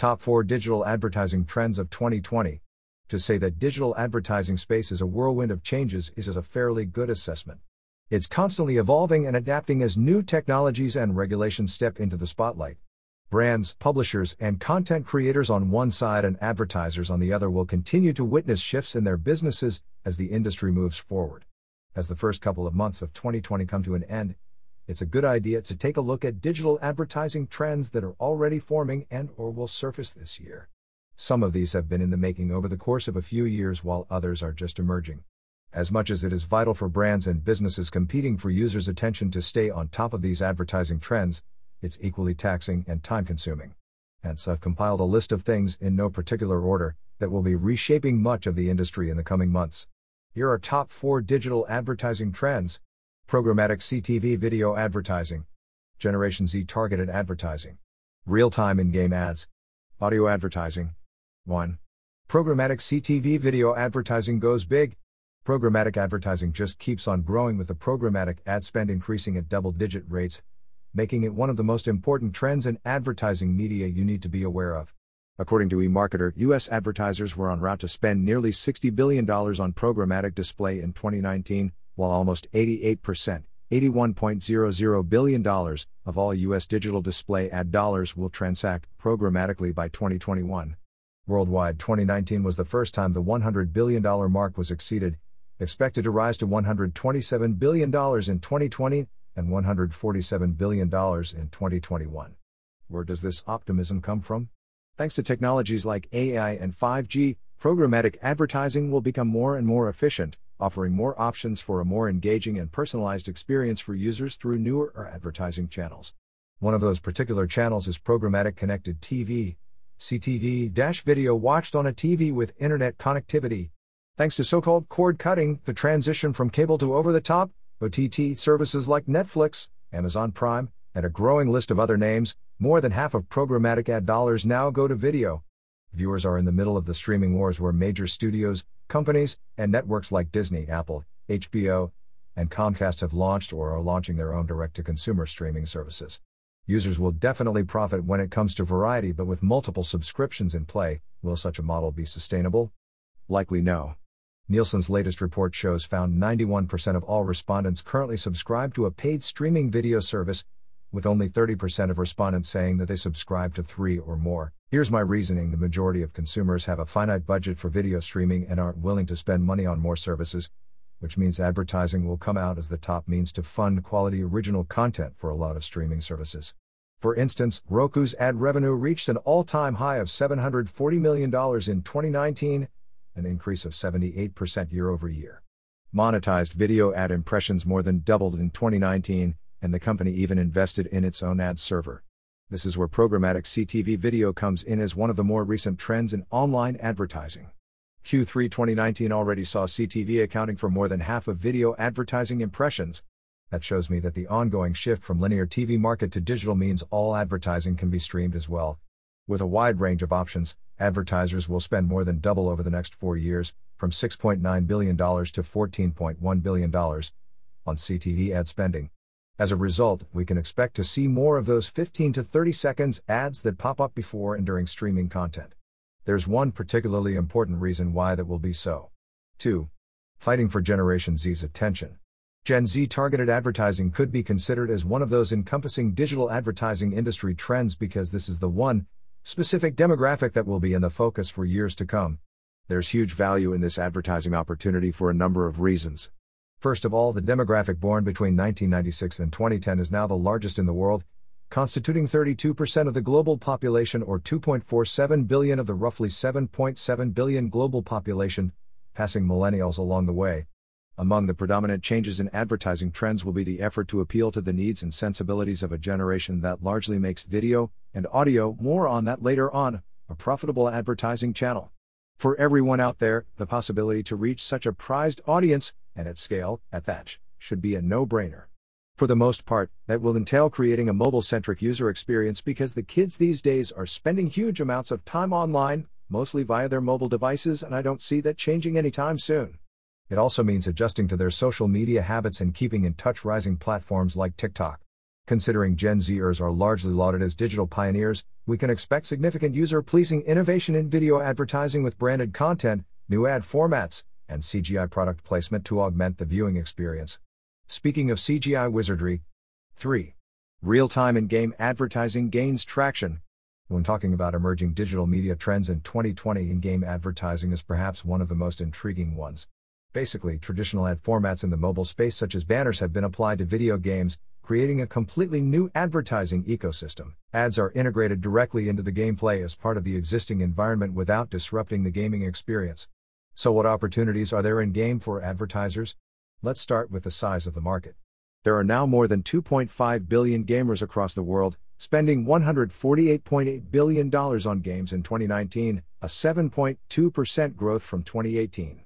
Top 4 Digital Advertising Trends of 2020. To say that digital advertising space is a whirlwind of changes is as a fairly good assessment. It's constantly evolving and adapting as new technologies and regulations step into the spotlight. Brands, publishers, and content creators on one side and advertisers on the other will continue to witness shifts in their businesses as the industry moves forward. As the first couple of months of 2020 come to an end, it's a good idea to take a look at digital advertising trends that are already forming and or will surface this year. Some of these have been in the making over the course of a few years while others are just emerging. As much as it is vital for brands and businesses competing for users' attention to stay on top of these advertising trends, it's equally taxing and time consuming. So I've compiled a list of things, in no particular order, that will be reshaping much of the industry in the coming months. Here are top 4 digital advertising trends Programmatic CTV video advertising. Generation Z targeted advertising. Real time in game ads. Audio advertising. 1. Programmatic CTV video advertising goes big. Programmatic advertising just keeps on growing with the programmatic ad spend increasing at double digit rates, making it one of the most important trends in advertising media you need to be aware of. According to eMarketer, US advertisers were on route to spend nearly $60 billion on programmatic display in 2019, while almost 88%, $81.00 billion, of all U.S. digital display ad dollars will transact programmatically by 2021. Worldwide, 2019 was the first time the $100 billion mark was exceeded, expected to rise to $127 billion in 2020 and $147 billion in 2021. Where does this optimism come from? Thanks to technologies like AI and 5G, programmatic advertising will become more and more efficient, offering more options for a more engaging and personalized experience for users through newer or advertising channels. One of those particular channels is programmatic connected TV, CTV video watched on a TV with internet connectivity. Thanks to so called cord cutting, the transition from cable to over the top, OTT services like Netflix, Amazon Prime, and a growing list of other names, more than half of programmatic ad dollars now go to video. Viewers are in the middle of the streaming wars where major studios, companies, and networks like Disney, Apple, HBO, and Comcast have launched or are launching their own direct to consumer streaming services. Users will definitely profit when it comes to variety, but with multiple subscriptions in play, will such a model be sustainable? Likely no. Nielsen's latest report shows found 91% of all respondents currently subscribe to a paid streaming video service, with only 30% of respondents saying that they subscribe to three or more. Here's my reasoning the majority of consumers have a finite budget for video streaming and aren't willing to spend money on more services, which means advertising will come out as the top means to fund quality original content for a lot of streaming services. For instance, Roku's ad revenue reached an all time high of $740 million in 2019, an increase of 78% year over year. Monetized video ad impressions more than doubled in 2019, and the company even invested in its own ad server. This is where programmatic CTV video comes in as one of the more recent trends in online advertising. Q3 2019 already saw CTV accounting for more than half of video advertising impressions. That shows me that the ongoing shift from linear TV market to digital means all advertising can be streamed as well. With a wide range of options, advertisers will spend more than double over the next four years, from $6.9 billion to $14.1 billion, on CTV ad spending. As a result, we can expect to see more of those 15 to 30 seconds ads that pop up before and during streaming content. There's one particularly important reason why that will be so. 2. Fighting for Generation Z's attention. Gen Z targeted advertising could be considered as one of those encompassing digital advertising industry trends because this is the one specific demographic that will be in the focus for years to come. There's huge value in this advertising opportunity for a number of reasons. First of all, the demographic born between 1996 and 2010 is now the largest in the world, constituting 32% of the global population or 2.47 billion of the roughly 7.7 billion global population, passing millennials along the way. Among the predominant changes in advertising trends will be the effort to appeal to the needs and sensibilities of a generation that largely makes video and audio, more on that later on, a profitable advertising channel. For everyone out there, the possibility to reach such a prized audience, and at scale, at that, should be a no brainer. For the most part, that will entail creating a mobile centric user experience because the kids these days are spending huge amounts of time online, mostly via their mobile devices, and I don't see that changing anytime soon. It also means adjusting to their social media habits and keeping in touch rising platforms like TikTok. Considering Gen Zers are largely lauded as digital pioneers, we can expect significant user pleasing innovation in video advertising with branded content, new ad formats, and CGI product placement to augment the viewing experience. Speaking of CGI wizardry, 3. Real time in game advertising gains traction. When talking about emerging digital media trends in 2020, in game advertising is perhaps one of the most intriguing ones. Basically, traditional ad formats in the mobile space, such as banners, have been applied to video games, creating a completely new advertising ecosystem. Ads are integrated directly into the gameplay as part of the existing environment without disrupting the gaming experience. So, what opportunities are there in game for advertisers? Let's start with the size of the market. There are now more than 2.5 billion gamers across the world, spending $148.8 billion on games in 2019, a 7.2% growth from 2018.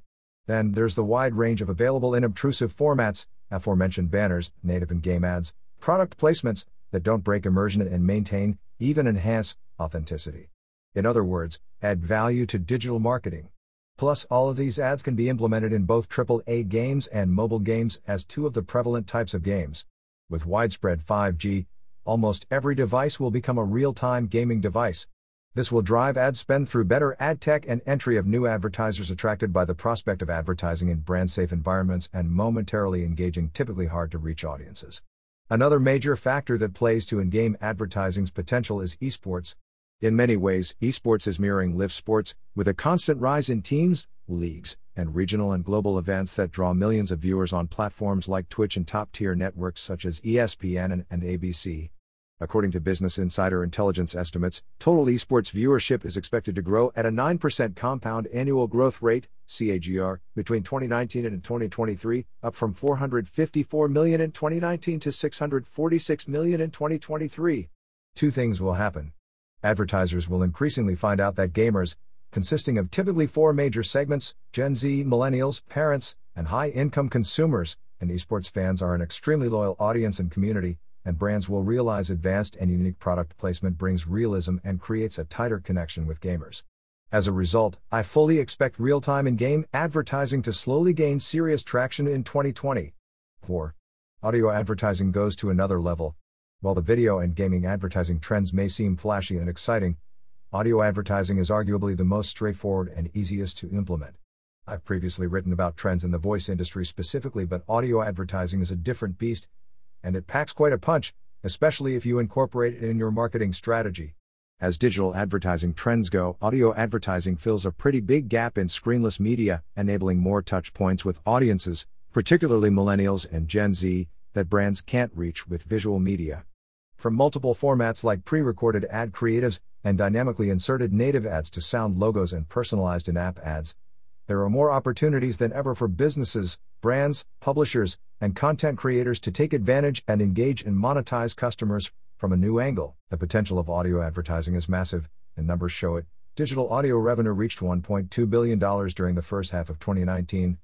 Then there's the wide range of available inobtrusive formats, aforementioned banners, native and game ads, product placements that don't break immersion and maintain, even enhance, authenticity. In other words, add value to digital marketing. Plus, all of these ads can be implemented in both AAA games and mobile games as two of the prevalent types of games. With widespread 5G, almost every device will become a real time gaming device. This will drive ad spend through better ad tech and entry of new advertisers attracted by the prospect of advertising in brand safe environments and momentarily engaging typically hard to reach audiences. Another major factor that plays to in game advertising's potential is esports. In many ways, esports is mirroring live sports, with a constant rise in teams, leagues, and regional and global events that draw millions of viewers on platforms like Twitch and top tier networks such as ESPN and, and ABC. According to Business Insider Intelligence estimates, total esports viewership is expected to grow at a 9% compound annual growth rate, CAGR, between 2019 and 2023, up from 454 million in 2019 to 646 million in 2023. Two things will happen. Advertisers will increasingly find out that gamers, consisting of typically four major segments Gen Z, millennials, parents, and high income consumers, and esports fans are an extremely loyal audience and community, and brands will realize advanced and unique product placement brings realism and creates a tighter connection with gamers. As a result, I fully expect real time in game advertising to slowly gain serious traction in 2020. 4. Audio advertising goes to another level. While the video and gaming advertising trends may seem flashy and exciting, audio advertising is arguably the most straightforward and easiest to implement. I've previously written about trends in the voice industry specifically, but audio advertising is a different beast, and it packs quite a punch, especially if you incorporate it in your marketing strategy. As digital advertising trends go, audio advertising fills a pretty big gap in screenless media, enabling more touch points with audiences, particularly millennials and Gen Z, that brands can't reach with visual media. From multiple formats like pre recorded ad creatives and dynamically inserted native ads to sound logos and personalized in app ads, there are more opportunities than ever for businesses, brands, publishers, and content creators to take advantage and engage and monetize customers from a new angle. The potential of audio advertising is massive, and numbers show it. Digital audio revenue reached $1.2 billion during the first half of 2019,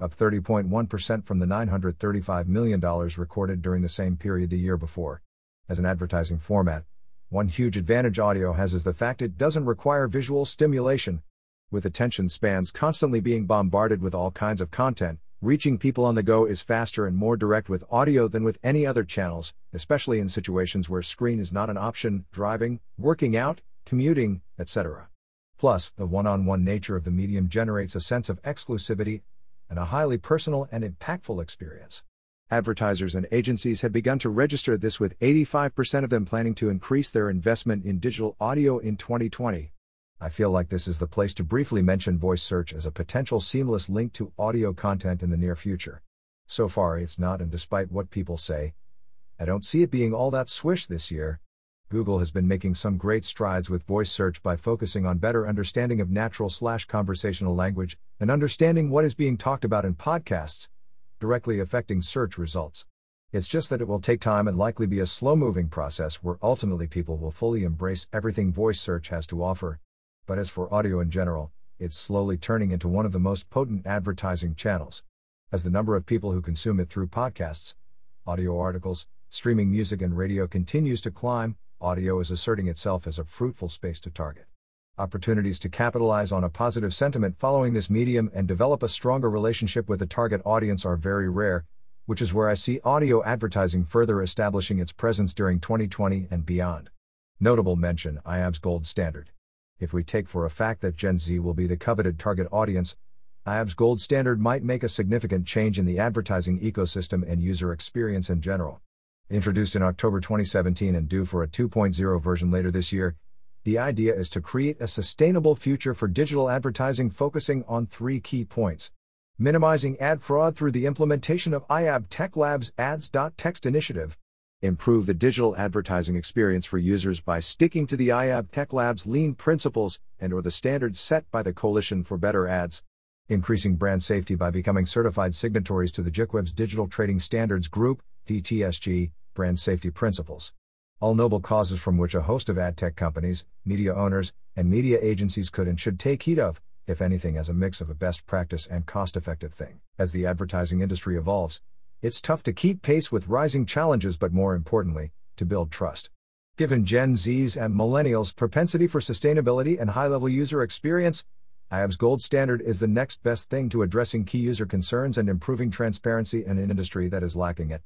up 30.1% from the $935 million recorded during the same period the year before. As an advertising format, one huge advantage audio has is the fact it doesn't require visual stimulation. With attention spans constantly being bombarded with all kinds of content, reaching people on the go is faster and more direct with audio than with any other channels, especially in situations where screen is not an option, driving, working out, commuting, etc. Plus, the one on one nature of the medium generates a sense of exclusivity and a highly personal and impactful experience. Advertisers and agencies have begun to register this with 85% of them planning to increase their investment in digital audio in 2020. I feel like this is the place to briefly mention voice search as a potential seamless link to audio content in the near future. So far, it's not, and despite what people say, I don't see it being all that swish this year. Google has been making some great strides with voice search by focusing on better understanding of natural slash conversational language and understanding what is being talked about in podcasts, directly affecting search results. It's just that it will take time and likely be a slow moving process where ultimately people will fully embrace everything voice search has to offer. But as for audio in general, it's slowly turning into one of the most potent advertising channels. As the number of people who consume it through podcasts, audio articles, streaming music, and radio continues to climb, audio is asserting itself as a fruitful space to target. Opportunities to capitalize on a positive sentiment following this medium and develop a stronger relationship with the target audience are very rare, which is where I see audio advertising further establishing its presence during 2020 and beyond. Notable mention IAB's Gold Standard. If we take for a fact that Gen Z will be the coveted target audience, IAB's Gold Standard might make a significant change in the advertising ecosystem and user experience in general. Introduced in October 2017 and due for a 2.0 version later this year, the idea is to create a sustainable future for digital advertising focusing on three key points. Minimizing ad fraud through the implementation of IAB Tech Labs ads.txt initiative. Improve the digital advertising experience for users by sticking to the IAB Tech Labs lean principles and or the standards set by the Coalition for Better Ads. Increasing brand safety by becoming certified signatories to the JICWEBS Digital Trading Standards Group, DTSG, brand safety principles all noble causes from which a host of ad tech companies, media owners, and media agencies could and should take heed of, if anything, as a mix of a best practice and cost effective thing. As the advertising industry evolves, it's tough to keep pace with rising challenges, but more importantly, to build trust. Given Gen Z's and Millennials' propensity for sustainability and high level user experience, IAB's gold standard is the next best thing to addressing key user concerns and improving transparency in an industry that is lacking it.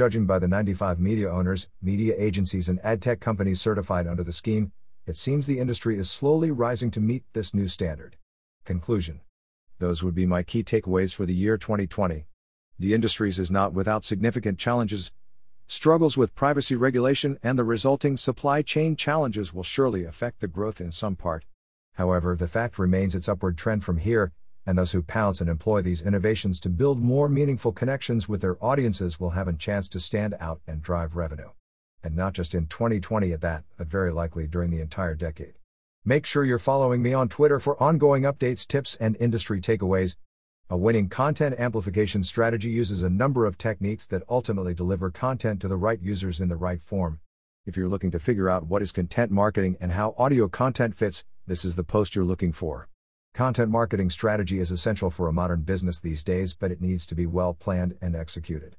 Judging by the 95 media owners, media agencies, and ad tech companies certified under the scheme, it seems the industry is slowly rising to meet this new standard. Conclusion Those would be my key takeaways for the year 2020. The industries is not without significant challenges. Struggles with privacy regulation and the resulting supply chain challenges will surely affect the growth in some part. However, the fact remains its upward trend from here, and those who pounce and employ these innovations to build more meaningful connections with their audiences will have a chance to stand out and drive revenue. And not just in 2020 at that, but very likely during the entire decade. Make sure you're following me on Twitter for ongoing updates, tips, and industry takeaways. A winning content amplification strategy uses a number of techniques that ultimately deliver content to the right users in the right form. If you're looking to figure out what is content marketing and how audio content fits, this is the post you're looking for. Content marketing strategy is essential for a modern business these days, but it needs to be well planned and executed.